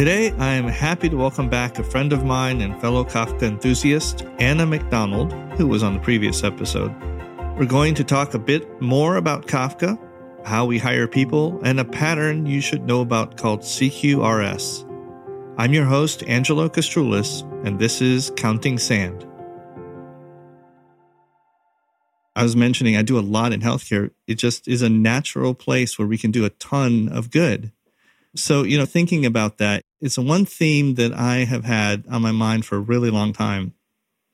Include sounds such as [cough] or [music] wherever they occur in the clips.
Today, I am happy to welcome back a friend of mine and fellow Kafka enthusiast, Anna McDonald, who was on the previous episode. We're going to talk a bit more about Kafka, how we hire people, and a pattern you should know about called CQRS. I'm your host, Angelo Kastroulis, and this is Counting Sand. I was mentioning I do a lot in healthcare. It just is a natural place where we can do a ton of good. So, you know, thinking about that, it's one theme that I have had on my mind for a really long time.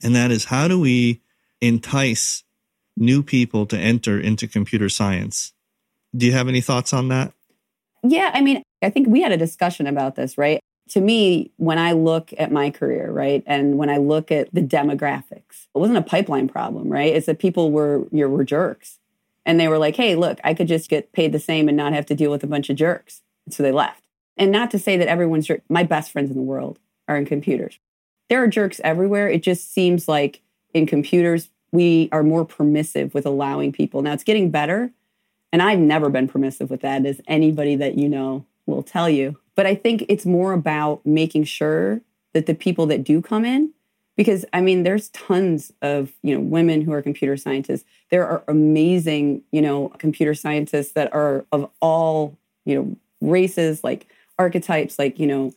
And that is how do we entice new people to enter into computer science? Do you have any thoughts on that? Yeah, I mean, I think we had a discussion about this, right? To me, when I look at my career, right, and when I look at the demographics, it wasn't a pipeline problem, right? It's that people were you were jerks, and they were like, "Hey, look, I could just get paid the same and not have to deal with a bunch of jerks." So they left. And not to say that everyone's. My best friends in the world are in computers. There are jerks everywhere. It just seems like in computers, we are more permissive with allowing people. Now it's getting better. And I've never been permissive with that, as anybody that you know will tell you. But I think it's more about making sure that the people that do come in, because I mean, there's tons of you know women who are computer scientists. There are amazing you know computer scientists that are of all you know races, like archetypes, like, you know,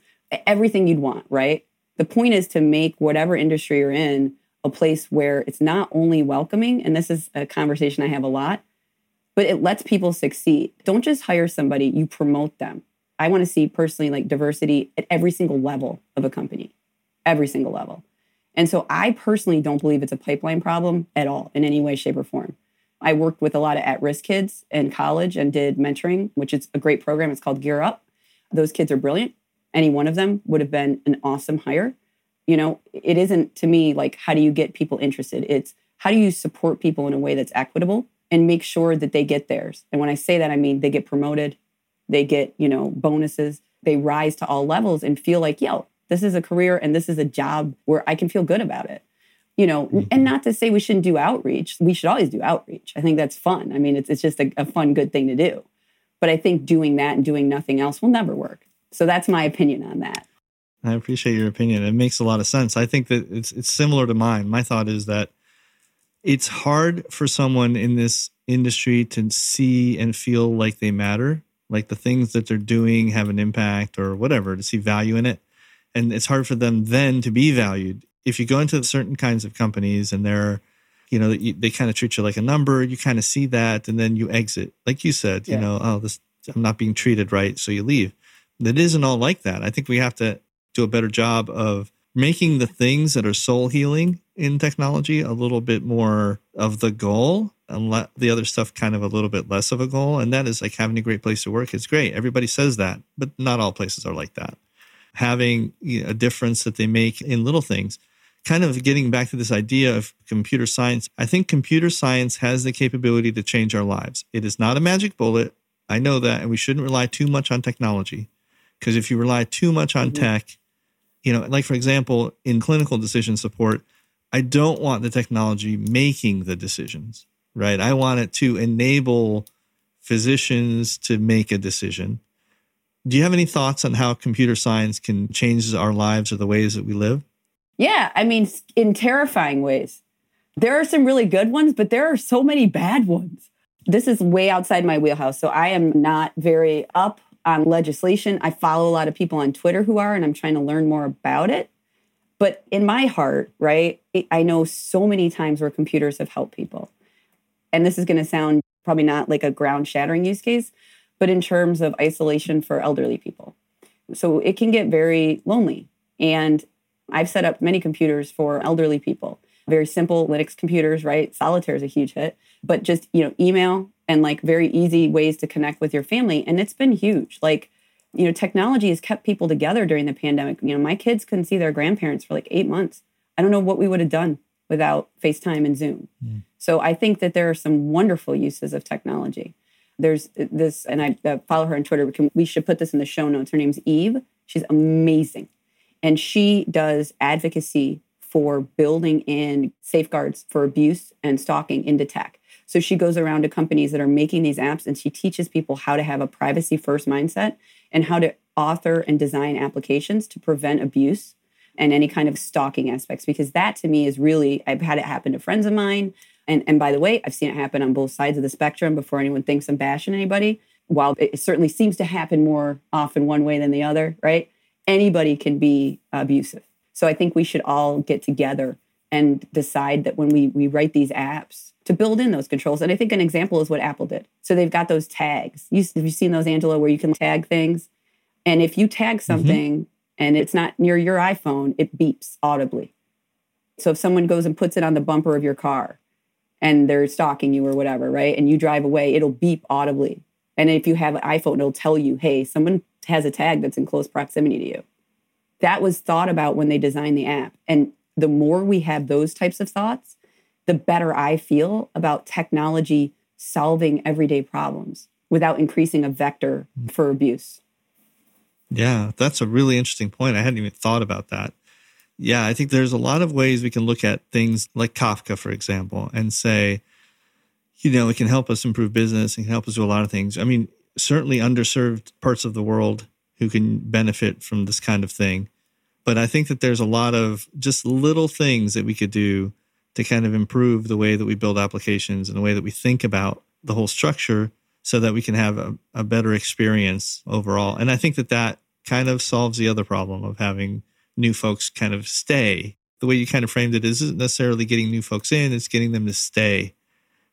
everything you'd want, right? The point is to make whatever industry you're in a place where it's not only welcoming, and this is a conversation I have a lot, but it lets people succeed. Don't just hire somebody, you promote them. I want to see personally like diversity at every single level of a company, every single level. And so I personally don't believe it's a pipeline problem at all in any way, shape, or form. I worked with a lot of at risk kids in college and did mentoring, which is a great program. It's called Gear Up. Those kids are brilliant. Any one of them would have been an awesome hire. You know, it isn't to me like, how do you get people interested? It's how do you support people in a way that's equitable and make sure that they get theirs? And when I say that, I mean they get promoted, they get, you know, bonuses, they rise to all levels and feel like, yo, this is a career and this is a job where I can feel good about it you know, mm-hmm. and not to say we shouldn't do outreach. We should always do outreach. I think that's fun. I mean, it's, it's just a, a fun, good thing to do. But I think doing that and doing nothing else will never work. So that's my opinion on that. I appreciate your opinion. It makes a lot of sense. I think that it's it's similar to mine. My thought is that it's hard for someone in this industry to see and feel like they matter, like the things that they're doing have an impact or whatever, to see value in it. And it's hard for them then to be valued if you go into certain kinds of companies and they're you know they, they kind of treat you like a number you kind of see that and then you exit. Like you said yeah. you know oh this i'm not being treated right so you leave. It isn't all like that. I think we have to do a better job of making the things that are soul healing in technology a little bit more of the goal and let the other stuff kind of a little bit less of a goal and that is like having a great place to work is great. Everybody says that but not all places are like that. Having a difference that they make in little things kind of getting back to this idea of computer science, I think computer science has the capability to change our lives. It is not a magic bullet. I know that, and we shouldn't rely too much on technology because if you rely too much on mm-hmm. tech, you know, like for example, in clinical decision support, I don't want the technology making the decisions, right? I want it to enable physicians to make a decision. Do you have any thoughts on how computer science can change our lives or the ways that we live? Yeah, I mean, in terrifying ways. There are some really good ones, but there are so many bad ones. This is way outside my wheelhouse. So I am not very up on legislation. I follow a lot of people on Twitter who are, and I'm trying to learn more about it. But in my heart, right, I know so many times where computers have helped people. And this is going to sound probably not like a ground shattering use case, but in terms of isolation for elderly people. So it can get very lonely. And I've set up many computers for elderly people, very simple Linux computers, right? Solitaire is a huge hit, but just, you know, email and like very easy ways to connect with your family. And it's been huge. Like, you know, technology has kept people together during the pandemic. You know, my kids couldn't see their grandparents for like eight months. I don't know what we would have done without FaceTime and Zoom. Mm. So I think that there are some wonderful uses of technology. There's this, and I uh, follow her on Twitter. We, can, we should put this in the show notes. Her name's Eve. She's amazing. And she does advocacy for building in safeguards for abuse and stalking into tech. So she goes around to companies that are making these apps and she teaches people how to have a privacy first mindset and how to author and design applications to prevent abuse and any kind of stalking aspects because that to me is really I've had it happen to friends of mine and and by the way I've seen it happen on both sides of the spectrum before anyone thinks I'm bashing anybody while it certainly seems to happen more often one way than the other right anybody can be abusive so I think we should all get together and decide that when we we write these apps to build in those controls. And I think an example is what Apple did. So they've got those tags. You, have you seen those, Angela, where you can tag things? And if you tag mm-hmm. something mm-hmm. and it's not near your iPhone, it beeps audibly. So if someone goes and puts it on the bumper of your car and they're stalking you or whatever, right? And you drive away, it'll beep audibly. And if you have an iPhone, it'll tell you, hey, someone has a tag that's in close proximity to you. That was thought about when they designed the app. And the more we have those types of thoughts, the better I feel about technology solving everyday problems without increasing a vector mm. for abuse. Yeah, that's a really interesting point. I hadn't even thought about that. Yeah, I think there's a lot of ways we can look at things like Kafka, for example, and say, you know, it can help us improve business and can help us do a lot of things. I mean, certainly underserved parts of the world who can benefit from this kind of thing. But I think that there's a lot of just little things that we could do to kind of improve the way that we build applications and the way that we think about the whole structure so that we can have a, a better experience overall. And I think that that kind of solves the other problem of having new folks kind of stay. The way you kind of framed it isn't necessarily getting new folks in, it's getting them to stay.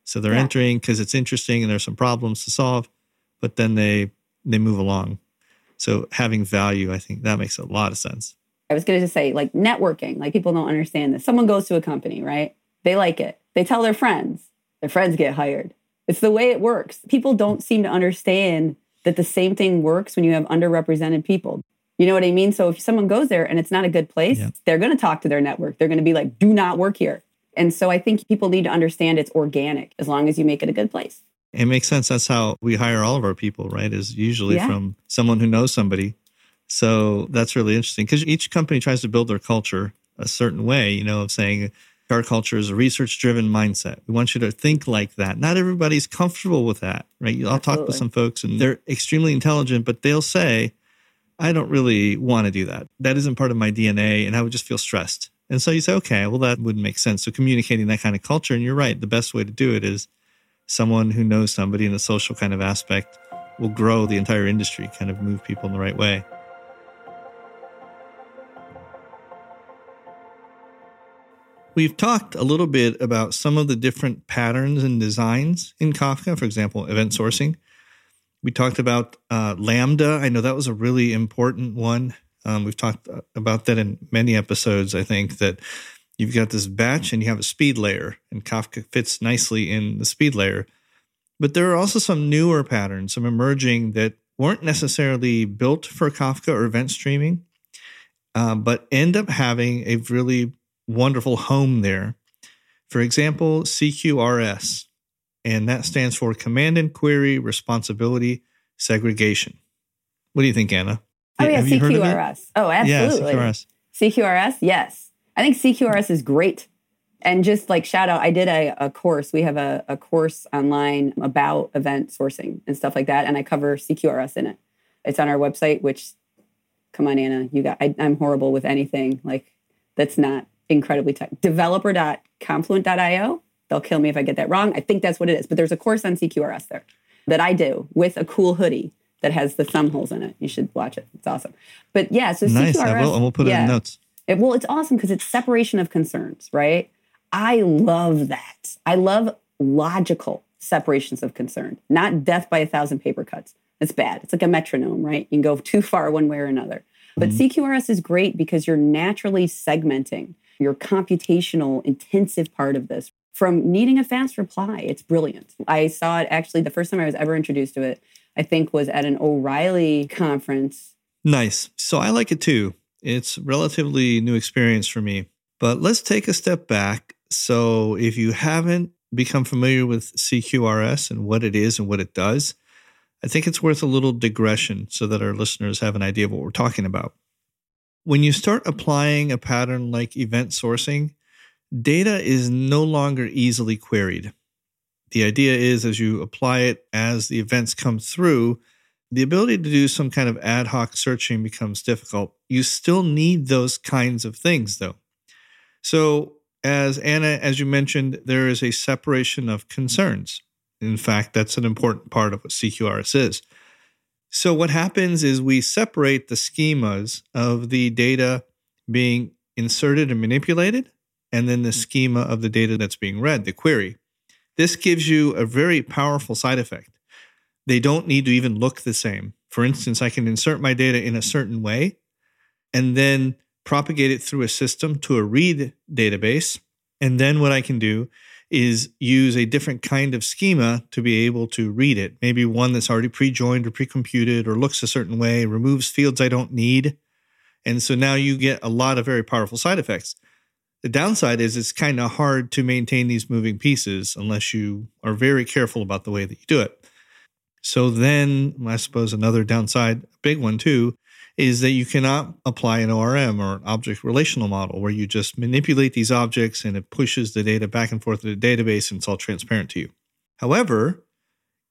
So they're yeah. entering because it's interesting and there's some problems to solve, but then they they move along. So having value, I think that makes a lot of sense. I was going to just say, like networking, like people don't understand this. Someone goes to a company, right? They like it. They tell their friends. Their friends get hired. It's the way it works. People don't seem to understand that the same thing works when you have underrepresented people. You know what I mean? So if someone goes there and it's not a good place, yeah. they're going to talk to their network. They're going to be like, do not work here. And so I think people need to understand it's organic as long as you make it a good place. It makes sense. That's how we hire all of our people, right? Is usually yeah. from someone who knows somebody so that's really interesting because each company tries to build their culture a certain way, you know, of saying our culture is a research driven mindset. We want you to think like that. Not everybody's comfortable with that, right? I'll Absolutely. talk with some folks and they're extremely intelligent, but they'll say, I don't really want to do that. That isn't part of my DNA and I would just feel stressed. And so you say, okay, well, that wouldn't make sense. So communicating that kind of culture, and you're right, the best way to do it is someone who knows somebody in a social kind of aspect will grow the entire industry, kind of move people in the right way. We've talked a little bit about some of the different patterns and designs in Kafka, for example, event sourcing. We talked about uh, Lambda. I know that was a really important one. Um, we've talked uh, about that in many episodes, I think, that you've got this batch and you have a speed layer, and Kafka fits nicely in the speed layer. But there are also some newer patterns, some emerging that weren't necessarily built for Kafka or event streaming, uh, but end up having a really wonderful home there. For example, CQRS, and that stands for Command and Query Responsibility Segregation. What do you think, Anna? Oh, yeah, Have CQRS. Oh, absolutely. Yeah, CQRS. CQRS, yes. I think CQRS is great. And just like shout out, I did a, a course. We have a, a course online about event sourcing and stuff like that. And I cover CQRS in it. It's on our website, which, come on, Anna, you got, I, I'm horrible with anything like that's not incredibly tight. Developer.confluent.io. They'll kill me if I get that wrong. I think that's what it is. But there's a course on CQRS there that I do with a cool hoodie that has the thumb holes in it. You should watch it. It's awesome. But yeah, so nice. CQRS. I will, and we'll put yeah, it in notes. It, well, it's awesome because it's separation of concerns, right? I love that. I love logical separations of concern, not death by a thousand paper cuts. It's bad. It's like a metronome, right? You can go too far one way or another. But mm-hmm. CQRS is great because you're naturally segmenting your computational intensive part of this from needing a fast reply. It's brilliant. I saw it actually the first time I was ever introduced to it, I think was at an O'Reilly conference. Nice. So I like it too. It's relatively new experience for me. But let's take a step back. So if you haven't become familiar with CQRS and what it is and what it does, I think it's worth a little digression so that our listeners have an idea of what we're talking about. When you start applying a pattern like event sourcing, data is no longer easily queried. The idea is as you apply it as the events come through, the ability to do some kind of ad hoc searching becomes difficult. You still need those kinds of things, though. So, as Anna, as you mentioned, there is a separation of concerns. In fact, that's an important part of what CQRS is. So, what happens is we separate the schemas of the data being inserted and manipulated, and then the schema of the data that's being read, the query. This gives you a very powerful side effect they don't need to even look the same. For instance, I can insert my data in a certain way and then propagate it through a system to a read database. And then what I can do is use a different kind of schema to be able to read it. Maybe one that's already pre joined or pre computed or looks a certain way, removes fields I don't need. And so now you get a lot of very powerful side effects. The downside is it's kind of hard to maintain these moving pieces unless you are very careful about the way that you do it. So then, I suppose another downside, big one too, is that you cannot apply an ORM or an object relational model where you just manipulate these objects and it pushes the data back and forth to the database and it's all transparent to you. However,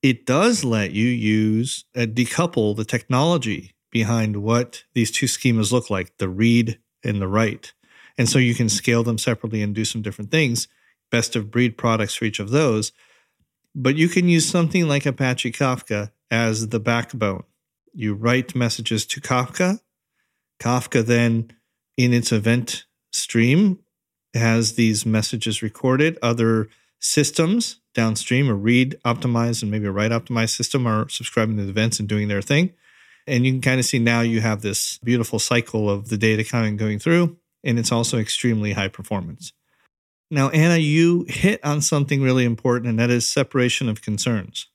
it does let you use uh, decouple the technology behind what these two schemas look like the read and the write. And so you can scale them separately and do some different things, best of breed products for each of those. But you can use something like Apache Kafka as the backbone. You write messages to Kafka. Kafka then, in its event stream, has these messages recorded. Other systems downstream, a read optimized and maybe a write optimized system, are subscribing to the events and doing their thing. And you can kind of see now you have this beautiful cycle of the data coming going through, and it's also extremely high performance. Now, Anna, you hit on something really important, and that is separation of concerns.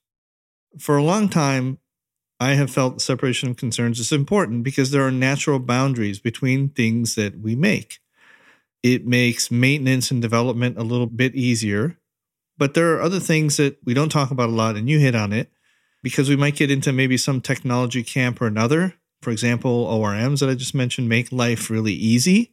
For a long time, I have felt separation of concerns is important because there are natural boundaries between things that we make. It makes maintenance and development a little bit easier. But there are other things that we don't talk about a lot, and you hit on it because we might get into maybe some technology camp or another. For example, ORMs that I just mentioned make life really easy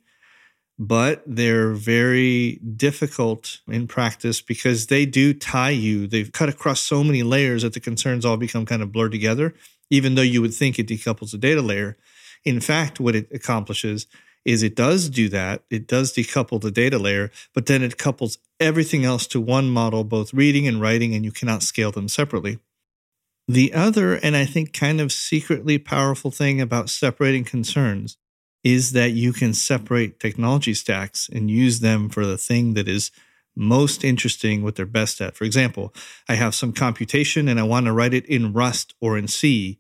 but they're very difficult in practice because they do tie you. They've cut across so many layers that the concerns all become kind of blurred together, even though you would think it decouples the data layer. In fact, what it accomplishes is it does do that. It does decouple the data layer, but then it couples everything else to one model, both reading and writing, and you cannot scale them separately. The other, and I think kind of secretly powerful thing about separating concerns is that you can separate technology stacks and use them for the thing that is most interesting, what they're best at. For example, I have some computation and I want to write it in Rust or in C.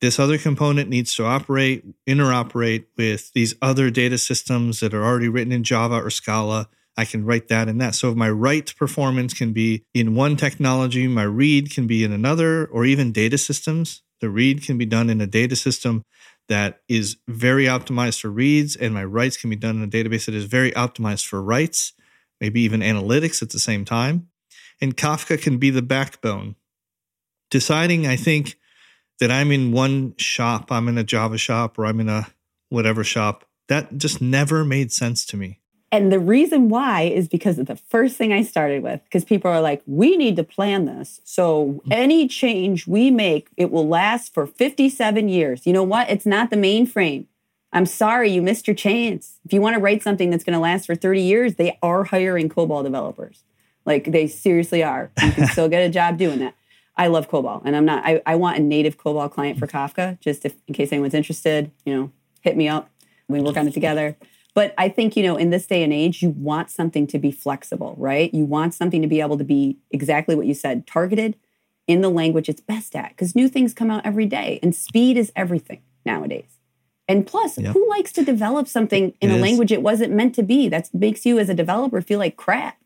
This other component needs to operate, interoperate with these other data systems that are already written in Java or Scala. I can write that in that. So my write performance can be in one technology, my read can be in another, or even data systems. The read can be done in a data system that is very optimized for reads, and my writes can be done in a database that is very optimized for writes, maybe even analytics at the same time. And Kafka can be the backbone. Deciding, I think, that I'm in one shop, I'm in a Java shop, or I'm in a whatever shop, that just never made sense to me. And the reason why is because of the first thing I started with, because people are like, we need to plan this. So mm-hmm. any change we make, it will last for 57 years. You know what? It's not the mainframe. I'm sorry you missed your chance. If you want to write something that's going to last for 30 years, they are hiring COBOL developers. Like they seriously are. You can still get a job doing that. I love COBOL and I'm not, I, I want a native COBOL client for Kafka, just if, in case anyone's interested, you know, hit me up. We work on it together. But I think, you know, in this day and age, you want something to be flexible, right? You want something to be able to be exactly what you said, targeted in the language it's best at, because new things come out every day and speed is everything nowadays. And plus, yep. who likes to develop something in it a is. language it wasn't meant to be? That makes you as a developer feel like crap.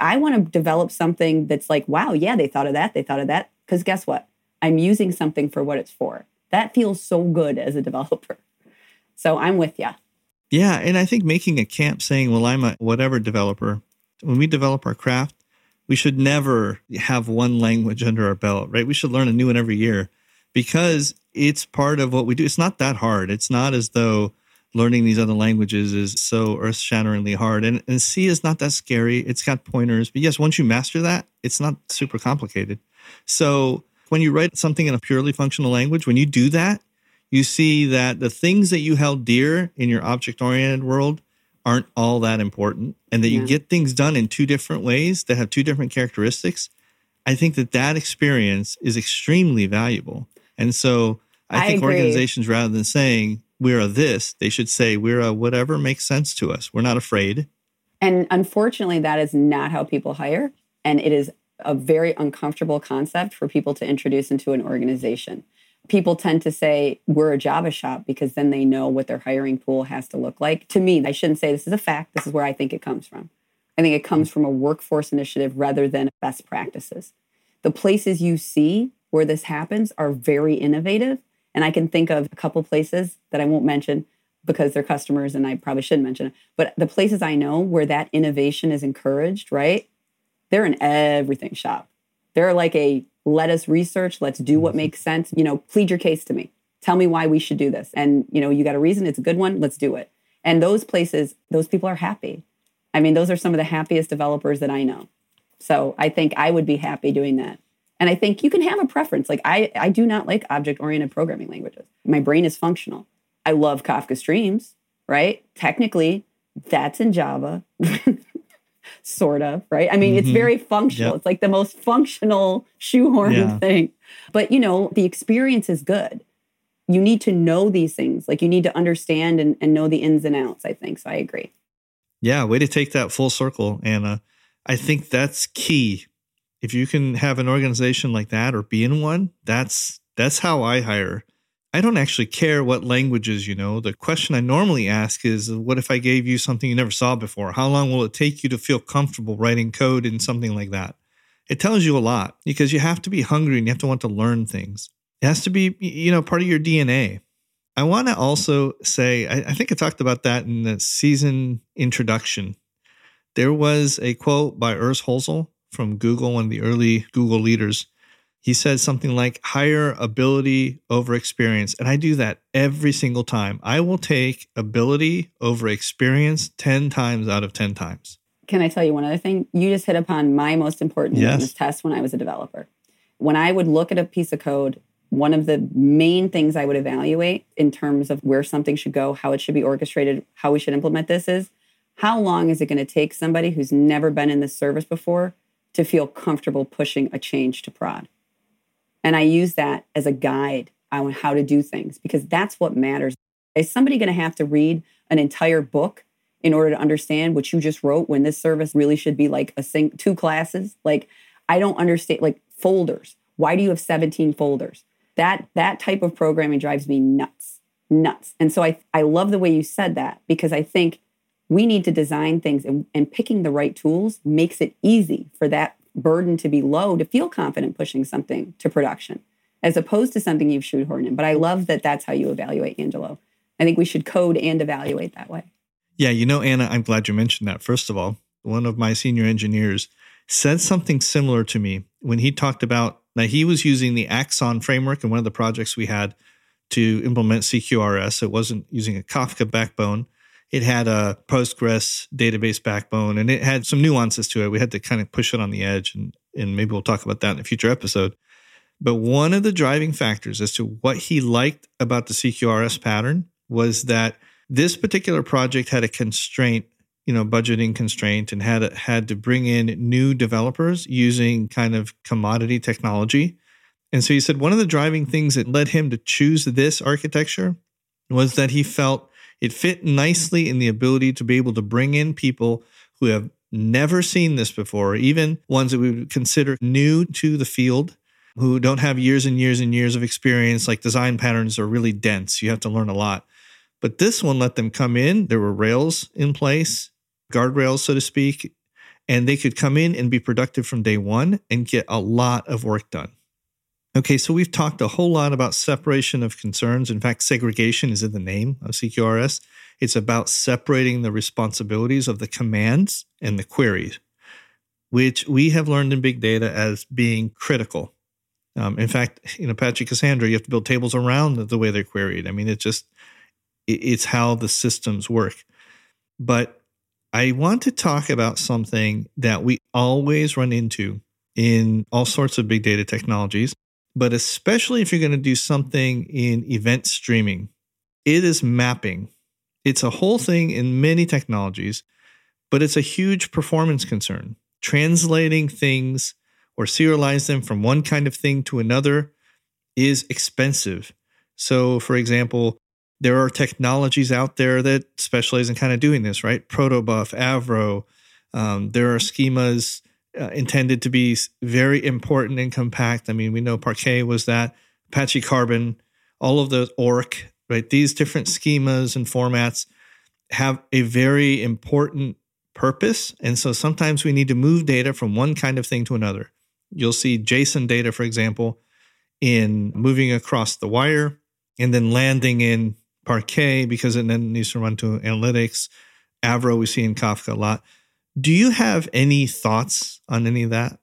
I want to develop something that's like, wow, yeah, they thought of that, they thought of that. Because guess what? I'm using something for what it's for. That feels so good as a [laughs] developer. So I'm with you. Yeah, and I think making a camp saying, "Well, I'm a whatever developer." When we develop our craft, we should never have one language under our belt, right? We should learn a new one every year because it's part of what we do. It's not that hard. It's not as though learning these other languages is so earth-shatteringly hard. And, and C is not that scary. It's got pointers, but yes, once you master that, it's not super complicated. So when you write something in a purely functional language, when you do that, you see that the things that you held dear in your object oriented world aren't all that important and that you get things done in two different ways that have two different characteristics. I think that that experience is extremely valuable. And so I, I think agree. organizations, rather than saying we're a this, they should say we're a whatever makes sense to us. We're not afraid. And unfortunately, that is not how people hire. And it is a very uncomfortable concept for people to introduce into an organization. People tend to say we're a Java shop because then they know what their hiring pool has to look like. To me, I shouldn't say this is a fact. This is where I think it comes from. I think it comes from a workforce initiative rather than best practices. The places you see where this happens are very innovative. And I can think of a couple places that I won't mention because they're customers and I probably shouldn't mention it. But the places I know where that innovation is encouraged, right? They're an everything shop. They're like a let us research, let's do what mm-hmm. makes sense. You know, plead your case to me. Tell me why we should do this. And, you know, you got a reason, it's a good one, let's do it. And those places, those people are happy. I mean, those are some of the happiest developers that I know. So I think I would be happy doing that. And I think you can have a preference. Like I, I do not like object-oriented programming languages. My brain is functional. I love Kafka Streams, right? Technically, that's in Java, [laughs] sort of, right? I mean, it's Mhm. very functional. Yep. It's like the most functional shoehorn Yeah. thing. But you know, the experience is good. You need to know these things. Like you need to understand and, and know the ins and outs, I think. So I agree. Yeah, way to take that full circle, Anna. I think that's key. If you can have an organization like that or be in one, that's that's how I hire. I don't actually care what languages you know. The question I normally ask is what if I gave you something you never saw before? How long will it take you to feel comfortable writing code in something like that? It tells you a lot because you have to be hungry and you have to want to learn things. It has to be, you know, part of your DNA. I want to also say, I, think I talked about that in the season introduction. There was a quote by Urs Hölzle from Google, one of the early Google leaders. He said something like, higher ability over experience. And I do that every single time. I will take ability over experience 10 times out of 10 times. Can I tell you one other thing? You just hit upon my most important Yes. test when I was a developer. When I would look at a piece of code, one of the main things I would evaluate in terms of where something should go, how it should be orchestrated, how we should implement this is how long is it going to take somebody who's never been in this service before to feel comfortable pushing a change to prod? And I use that as a guide on how to do things because that's what matters. Is somebody going to have to read an entire book in order to understand what you just wrote when this service really should be like a sing- two classes? Like I don't understand like folders. Why do you have 17 folders? That that type of programming drives me nuts. Nuts. And so I I love the way you said that because I think we need to design things and, and picking the right tools makes it easy for that burden to be low to feel confident pushing something to production as opposed to something you've shoehorned in. But I love that that's how you evaluate, Angelo. I think we should code and evaluate that way. Yeah, you know, Anna, I'm glad you mentioned that. First of all, one of my senior engineers said something similar to me when he talked about that he was using the Axon framework in one of the projects we had to implement CQRS. It wasn't using a Kafka backbone. It had a Postgres database backbone and it had some nuances to it. We had to kind of push it on the edge and, and maybe we'll talk about that in a future episode. But one of the driving factors as to what he liked about the CQRS pattern was that this particular project had a constraint, you know, budgeting constraint, and had had to bring in new developers using kind of commodity technology. And so he said one of the driving things that led him to choose this architecture was that he felt it fit nicely in the ability to be able to bring in people who have never seen this before, even ones that we would consider new to the field, who don't have years and years and years of experience. Like design patterns are really dense, you have to learn a lot. But this one let them come in. There were rails in place, guardrails, so to speak, and they could come in and be productive from day one and get a lot of work done. Okay, so we've talked a whole lot about separation of concerns. In fact, segregation is in the name of CQRS. It's about separating the responsibilities of the commands and the queries, which we have learned in big data as being critical. Um, in fact, in Apache Cassandra, you have to build tables around the way they're queried. I mean, it just it's how the systems work. But I want to talk about something that we always run into in all sorts of big data technologies, but especially if you're going to do something in event streaming, it is mapping. It's a whole thing in many technologies, but it's a huge performance concern. Translating things or serialize them from one kind of thing to another is expensive. So, for example, there are technologies out there that specialize in kind of doing this, right? Protobuf, Avro. Um, there are schemas uh, intended to be very important and compact. I mean, we know Parquet was that, Apache Carbon, all of those ORC, right? These different schemas and formats have a very important purpose. And so sometimes we need to move data from one kind of thing to another. You'll see JSON data, for example, in moving across the wire and then landing in Parquet because it then needs to run to analytics. Avro we see in Kafka a lot. Do you have any thoughts on any of that?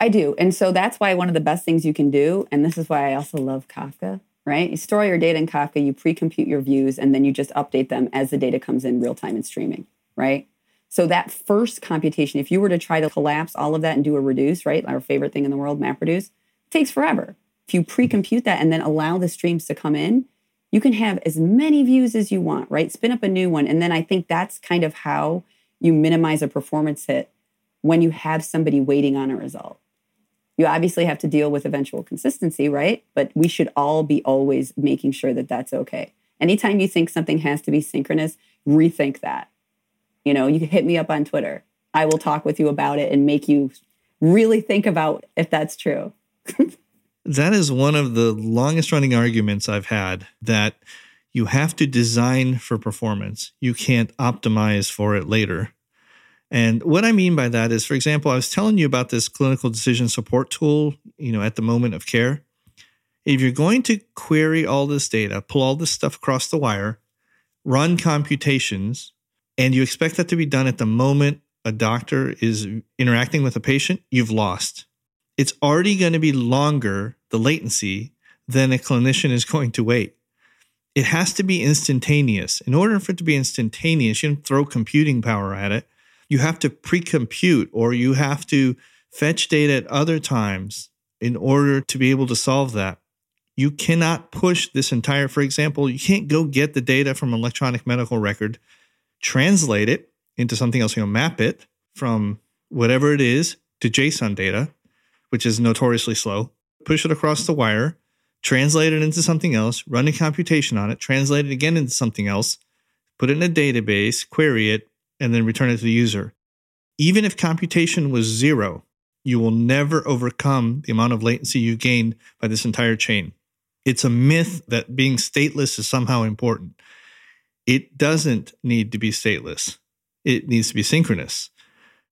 I do. And so that's why one of the best things you can do, and this is why I also love Kafka, right? You store your data in Kafka, you pre compute your views, and then you just update them as the data comes in real time and streaming, right? So that first computation, if you were to try to collapse all of that and do a reduce, right? Our favorite thing in the world, MapReduce, takes forever. If you pre compute that and then allow the streams to come in, you can have as many views as you want, right? Spin up a new one. And then I think that's kind of how you minimize a performance hit when you have somebody waiting on a result. You obviously have to deal with eventual consistency, right? But we should all be always making sure that that's okay. Anytime you think something has to be synchronous, rethink that. You know, you can hit me up on Twitter. I will talk with you about it and make you really think about if that's true. [laughs] that is one of the longest running arguments I've had that you have to design for performance. You can't optimize for it later. And what I mean by that is, for example, I was telling you about this clinical decision support tool, you know, at the moment of care. If you're going to query all this data, pull all this stuff across the wire, run computations, and you expect that to be done at the moment a doctor is interacting with a patient, you've lost. It's already going to be longer, the latency, than a clinician is [laughs] going to wait it has to be instantaneous. In order for it to be instantaneous, you don't throw computing power at it. You have to pre compute or you have to fetch data at other times in order to be able to solve that. You cannot push this entire, for example, you can't go get the data from an electronic medical record, translate it into something else, you know, map it from whatever it is to JSON data, which is notoriously slow, push it across the wire, translate it into something else, run a computation on it, translate it again into something else, put it in a database, query it, and then return it to the user. Even if computation was zero, you will never overcome the amount of latency you gained by this entire chain. It's a myth that being stateless is somehow important. It doesn't need to be stateless, it needs to be synchronous.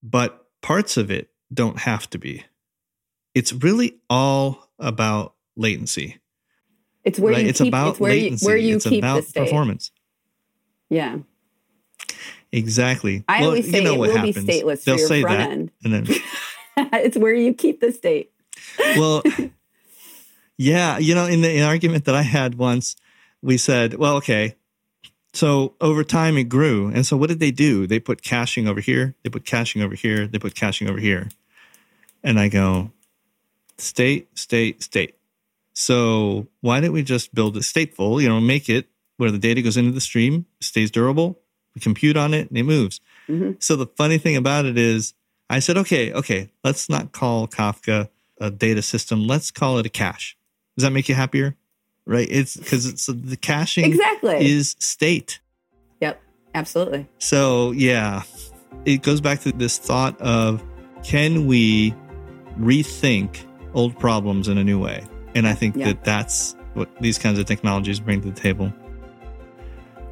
But parts of it don't have to be. It's really all about latency. It's where right? you it's keep, about it's where latency. You, where you it's keep about the state. performance. Yeah. Exactly. I well, always say you know it what will happens. be stateless They'll for your say front that, end. and then [laughs] it's where you keep the state. well, [laughs] yeah, you know, in the in argument that I had once, we said, well, okay, so over time it grew, and so what did they do? They put caching over here, they put caching over here, they put caching over here, and I go, state, state, state. So why don't we just build it stateful, you know, make it where the data goes into the stream, stays durable, we compute on it, and it moves. Mm-hmm. So the funny thing about it is I said, okay, okay, let's not call Kafka a data system. Let's call it a cache. Does that make you happier? Right? It's because it's the caching exactly is state. Yep, absolutely. So yeah, it goes back to this thought of can we rethink old problems in a new way? And I think yeah. that that's what these kinds of technologies bring to the table.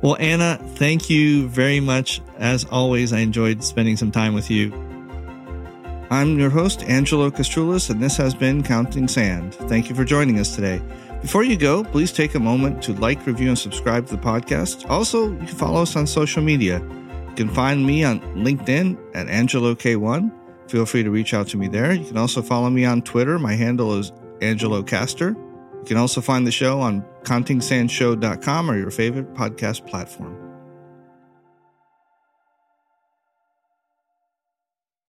Well, Anna, thank you very much. As always, I enjoyed spending some time with you. I'm your host, Angelo Kastroulis, and this has been Counting Sand. Thank you for joining us today. Before you go, please take a moment to like, review, and subscribe to the podcast. Also, you can follow us on social media. You can find me on LinkedIn at AngeloK1. Feel free to reach out to me there. You can also follow me on Twitter. My handle is Angelo Caster. You can also find the show on countingsandshow.com or your favorite podcast platform.